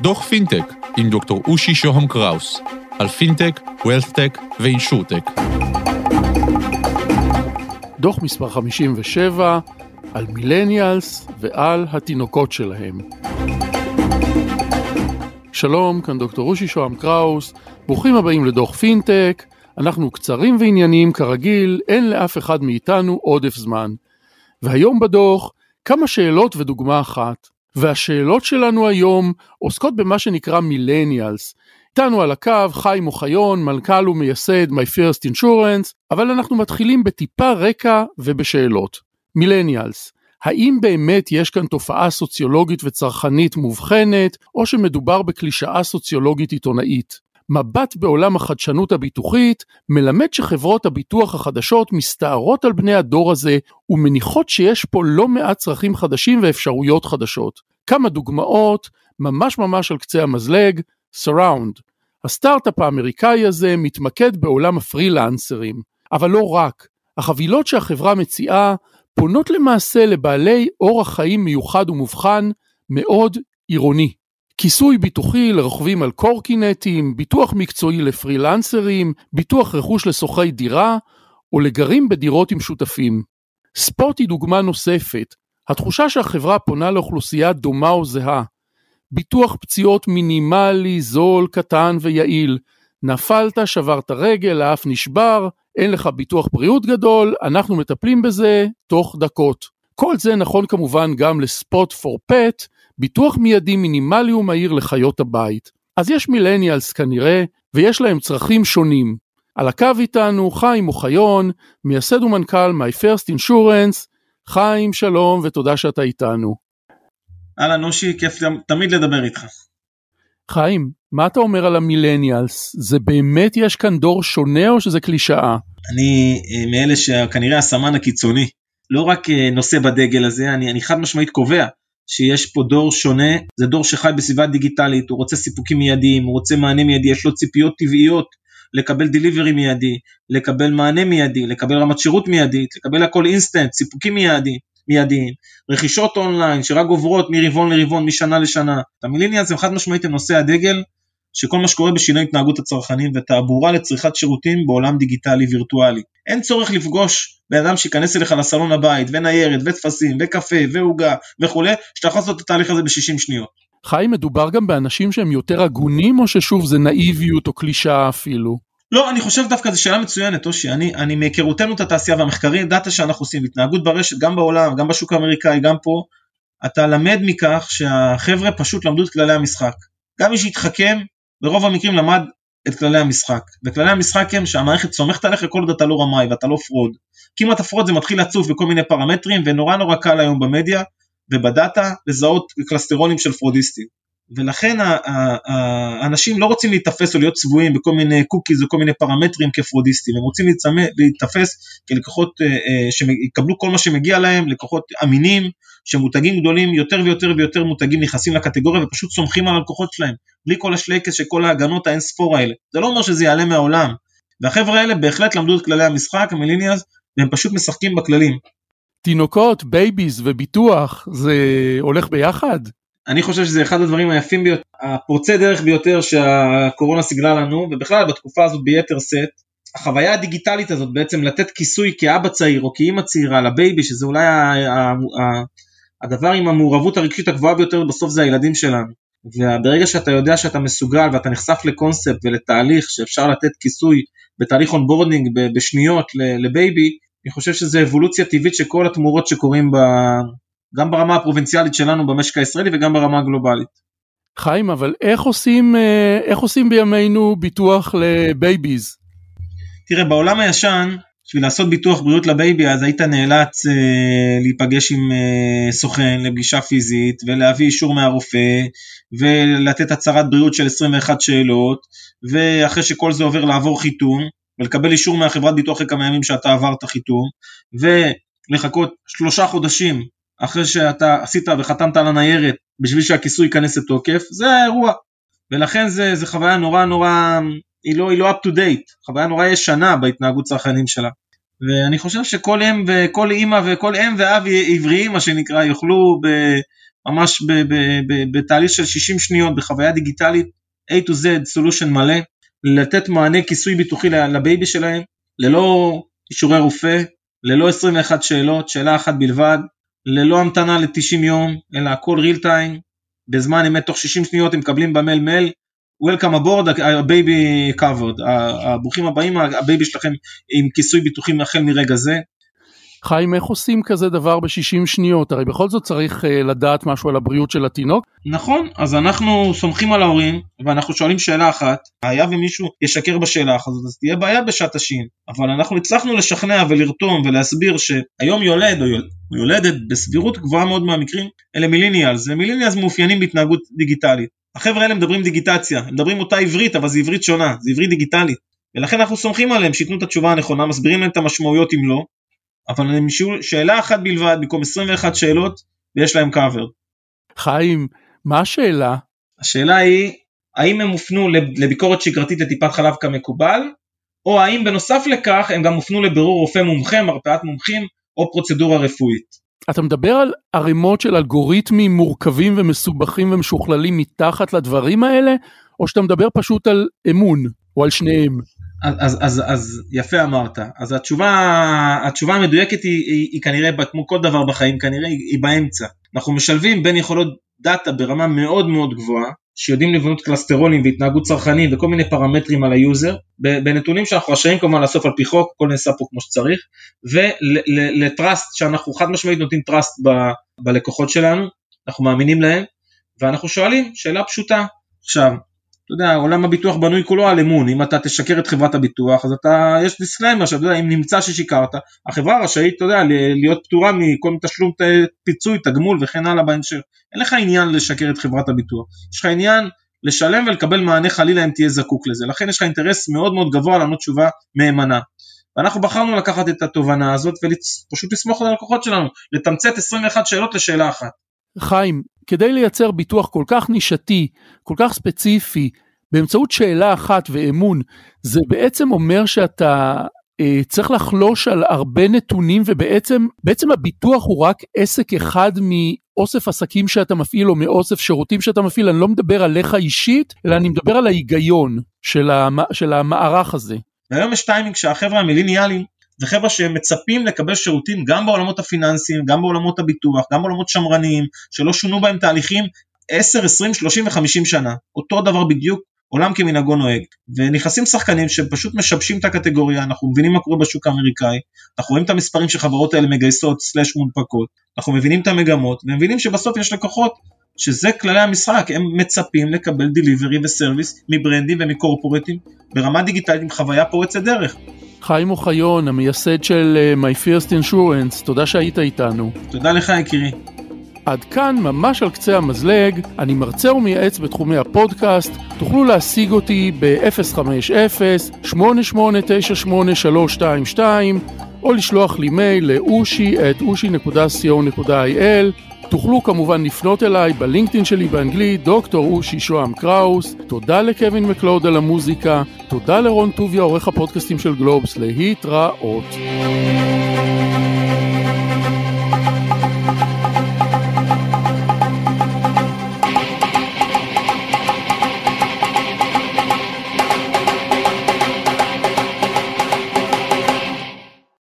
דוח פינטק עם דוקטור אושי שוהם קראוס על פינטק, wealthtech ו insurtech. דוח מספר 57 על millennials ועל התינוקות שלהם. שלום, כאן דוקטור אושי שוהם קראוס, ברוכים הבאים לדוח פינטק, אנחנו קצרים וענייניים כרגיל, אין לאף אחד מאיתנו עודף זמן. והיום בדוח, כמה שאלות ודוגמה אחת. והשאלות שלנו היום עוסקות במה שנקרא מילניאלס. איתנו על הקו חיים אוחיון, מנכ"ל ומייסד My First Insurance, אבל אנחנו מתחילים בטיפה רקע ובשאלות. מילניאלס, האם באמת יש כאן תופעה סוציולוגית וצרכנית מובחנת, או שמדובר בקלישאה סוציולוגית עיתונאית? מבט בעולם החדשנות הביטוחית מלמד שחברות הביטוח החדשות מסתערות על בני הדור הזה ומניחות שיש פה לא מעט צרכים חדשים ואפשרויות חדשות. כמה דוגמאות, ממש ממש על קצה המזלג, Surround. הסטארט-אפ האמריקאי הזה מתמקד בעולם הפרילנסרים, אבל לא רק. החבילות שהחברה מציעה פונות למעשה לבעלי אורח חיים מיוחד ומובחן מאוד עירוני. כיסוי ביטוחי לרוכבים על קורקינטים, ביטוח מקצועי לפרילנסרים, ביטוח רכוש לשוכרי דירה, או לגרים בדירות עם שותפים. ספורט היא דוגמה נוספת, התחושה שהחברה פונה לאוכלוסייה דומה או זהה. ביטוח פציעות מינימלי, זול, קטן ויעיל. נפלת, שברת רגל, האף נשבר, אין לך ביטוח בריאות גדול, אנחנו מטפלים בזה תוך דקות. כל זה נכון כמובן גם לספוט פור פט, ביטוח מיידי מינימלי ומהיר לחיות הבית. אז יש מילניאלס כנראה, ויש להם צרכים שונים. על הקו איתנו חיים אוחיון, מייסד ומנכ"ל My First Insurance. חיים, שלום ותודה שאתה איתנו. אהלן אושי, כיף תמיד לדבר איתך. חיים, מה אתה אומר על המילניאלס? זה באמת יש כאן דור שונה או שזה קלישאה? אני אה, מאלה שכנראה הסמן הקיצוני. לא רק אה, נושא בדגל הזה, אני, אני חד משמעית קובע שיש פה דור שונה, זה דור שחי בסביבה דיגיטלית, הוא רוצה סיפוקים מיידיים, הוא רוצה מענה מיידי, יש לו ציפיות טבעיות לקבל delivery מיידי, לקבל מענה מיידי, לקבל רמת שירות מיידית, לקבל הכל אינסטנט, סיפוקים מיידי, מיידיים, רכישות אונליין שרק עוברות מרבעון לרבעון, משנה לשנה. המילניאל זה חד משמעית נושא הדגל שכל מה שקורה בשינוי התנהגות הצרכנים ותעבורה לצריכת שירותים בעולם דיגיטלי וירטואלי. אין צורך לפגוש בן אדם שייכנס אליך לסלון הבית, וניירת, וטפסים, וקפה, ועוגה, וכולי, שאתה יכול לעשות את התהליך הזה ב-60 שניות. חיים, מדובר גם באנשים שהם יותר הגונים, או ששוב זה נאיביות או קלישאה אפילו? לא, אני חושב דווקא זו שאלה מצוינת, אושי. אני, אני מהיכרותנו את התעשייה והמחקרים, דאטה שאנחנו עושים, התנהגות ברשת, גם בעולם, גם בשוק האמריקאי, גם פה, אתה למד מכך שהחבר'ה פשוט למדו את כללי המשחק. גם מי שהתחכם, ברוב המקרים למד את כללי המשחק. וכללי המשחק הם שהמערכת סומכת עליך כל עוד אתה לא רמאי ואתה לא fraud. כי אם אתה fraud זה מתחיל לצוף בכל מיני פרמטרים, ונורא נורא קל היום במדיה ובדאטה לזהות קלסטרונים של פרודיסטים. ולכן האנשים לא רוצים להיתפס או להיות צבועים בכל מיני cookies וכל מיני פרמטרים כפרודיסטים, הם רוצים להיתפס כלקוחות אה, אה, שיקבלו כל מה שמגיע להם, לקוחות אמינים, שמותגים גדולים יותר ויותר ויותר מותגים נכנסים לקטגוריה ופשוט סומכים על הלקוחות שלהם, בלי כל השלייקס של כל ההגנות האין ספור האלה. זה לא אומר שזה יעלה מהעולם. והחבר'ה האלה בהחלט למדו את כללי המשחק, ה millennials, והם פשוט משחקים בכללים. תינוקות, babies וביטוח, זה הולך ביחד? אני חושב שזה אחד הדברים היפים ביותר, הפורצי דרך ביותר שהקורונה סיגלה לנו, ובכלל בתקופה הזאת ביתר שאת. החוויה הדיגיטלית הזאת בעצם לתת כיסוי כאבא צעיר או כאימא צעירה ל baby, שזה אולי הדבר עם המעורבות הרגשית הגבוהה ביותר בסוף זה הילדים שלנו. וברגע שאתה יודע שאתה מסוגל ואתה נחשף לקונספט ולתהליך שאפשר לתת כיסוי בתהליך onboarding בשניות ל baby, אני חושב שזה אבולוציה טבעית של כל התמורות שקורים גם ברמה הפרובינציאלית שלנו במשק הישראלי וגם ברמה הגלובלית. חיים, אבל איך עושים, אה, איך עושים בימינו ביטוח ל babies? תראה, בעולם הישן, בשביל לעשות ביטוח בריאות ל baby אז היית נאלץ אה, להיפגש עם אה, סוכן לפגישה פיזית ולהביא אישור מהרופא ולתת הצהרת בריאות של 21 שאלות ואחרי שכל זה עובר לעבור חיתום ולקבל אישור מהחברת ביטוח אחרי כמה ימים שאתה עברת חיתום ולחכות שלושה חודשים אחרי שאתה עשית וחתמת על הניירת בשביל שהכיסוי ייכנס לתוקף, זה האירוע. ולכן זה, זה חוויה נורא נורא, היא לא, היא לא up to date, חוויה נורא ישנה בהתנהגות צרכנים שלה. ואני חושב שכל אם וכל אימא וכל אם ואב עבריים מה שנקרא יוכלו ממש בתהליך של 60 שניות בחוויה דיגיטלית A to Z solution מלא, לתת מענה כיסוי ביטוחי ל baby שלהם, ללא אישורי רופא, ללא 21 שאלות, שאלה אחת בלבד, ללא המתנה ל-90 יום, אלא הכל real time, בזמן אמת תוך 60 שניות הם מקבלים במייל מייל, Welcome aboard, ה baby covered, הברוכים הבאים, ה baby שלכם עם כיסוי ביטוחים החל מרגע זה. חיים, איך עושים כזה דבר ב-60 שניות? הרי בכל זאת צריך uh, לדעת משהו על הבריאות של התינוק. נכון, אז אנחנו סומכים על ההורים, ואנחנו שואלים שאלה אחת, היה ומישהו ישקר בשאלה הזאת, אז תהיה בעיה בשעת השין. אבל אנחנו הצלחנו לשכנע ולרתום ולהסביר שהיום יולד או יולדת בסבירות גבוהה מאוד מהמקרים, אלה מיליניאלס, ומיליניאלס מאופיינים בהתנהגות דיגיטלית. החבר'ה האלה מדברים דיגיטציה, הם מדברים אותה עברית, אבל זו עברית שונה, זו עברית דיגיטלית. ולכן אנחנו סומכים עליהם שייתנו את התשובה הנכונה, מסבירים להם את המשמעויות אם לא, אבל הם שאול, שאלה אחת בלבד במקום 21 שאלות, ויש להם קאבר. חיים, מה השאלה? השאלה היא, האם הם הופנו לביקורת שגרתית לטיפת חלב כמקובל, או האם בנוסף לכך הם גם הופנו לבירור רופא מומחה, מרפאת מומחים, או פרוצדורה רפואית. אתה מדבר על ערימות של אלגוריתמים מורכבים ומסובכים ומשוכללים מתחת לדברים האלה, או שאתה מדבר פשוט על אמון, או על שניהם? אז, אז, אז, אז יפה אמרת, אז התשובה, התשובה המדויקת היא, היא, היא כנראה, כמו כל דבר בחיים, כנראה היא, היא באמצע. אנחנו משלבים בין יכולות דאטה ברמה מאוד מאוד גבוהה, שיודעים לבנות קלסטרונים והתנהגות צרכנים וכל מיני פרמטרים על ה user, בנתונים שאנחנו רשאים כמובן לאסוף על פי חוק, הכל נעשה פה כמו שצריך, ול trust שאנחנו חד משמעית נותנים trust ב, בלקוחות שלנו, אנחנו מאמינים להם, ואנחנו שואלים שאלה פשוטה, עכשיו, אתה יודע, עולם הביטוח בנוי כולו על אמון, אם אתה תשקר את חברת הביטוח, אז אתה, יש disclaimer שאתה יודע, אם נמצא ששיקרת, החברה רשאית, אתה יודע, להיות פטורה מכל תשלום פיצוי, תגמול וכן הלאה בהמשך. אין לך עניין לשקר את חברת הביטוח, יש לך עניין לשלם ולקבל מענה חלילה אם תהיה זקוק לזה, לכן יש לך אינטרס מאוד מאוד גבוה לענות תשובה מהימנה. ואנחנו בחרנו לקחת את התובנה הזאת ופשוט לסמוך על הלקוחות שלנו, לתמצת 21 שאלות לשאלה אחת. חיים, כדי לייצר ביטוח כל כך נישתי, כל כך ספציפי, באמצעות שאלה אחת ואמון, זה בעצם אומר שאתה אה, צריך לחלוש על הרבה נתונים ובעצם בעצם הביטוח הוא רק עסק אחד מאוסף עסקים שאתה מפעיל או מאוסף שירותים שאתה מפעיל, אני לא מדבר עליך אישית, אלא אני מדבר על ההיגיון של, המ, של המערך הזה. והיום יש טיימינג שהחבר'ה המיליניאליים זה חבר'ה שמצפים לקבל שירותים גם בעולמות הפיננסיים, גם בעולמות הביטוח, גם בעולמות שמרניים, שלא שונו בהם תהליכים 10, 20, 30 ו-50 שנה. אותו דבר בדיוק, עולם כמנהגו נוהג. ונכנסים שחקנים שפשוט משבשים את הקטגוריה, אנחנו מבינים מה קורה בשוק האמריקאי, אנחנו רואים את המספרים שחברות האלה מגייסות סלאש מונפקות, אנחנו מבינים את המגמות, ומבינים שבסוף יש לקוחות שזה כללי המשחק, הם מצפים לקבל דיליברי וסרוויס מברנדים ומקורפורטים ברמה דיגיטלית עם חוויה פורצת דרך. חיים אוחיון, המייסד של uh, My First Insurance, תודה שהיית איתנו. תודה לך יקירי. עד כאן, ממש על קצה המזלג, אני מרצה ומייעץ בתחומי הפודקאסט, תוכלו להשיג אותי ב-050-8898-322 או לשלוח לי מייל לאושי את אושי.co.il תוכלו כמובן לפנות אליי בלינקדאין שלי באנגלית, דוקטור אושי שוהם קראוס. תודה לקווין מקלוד על המוזיקה. תודה לרון טוביה, עורך הפודקאסטים של גלובס. להתראות.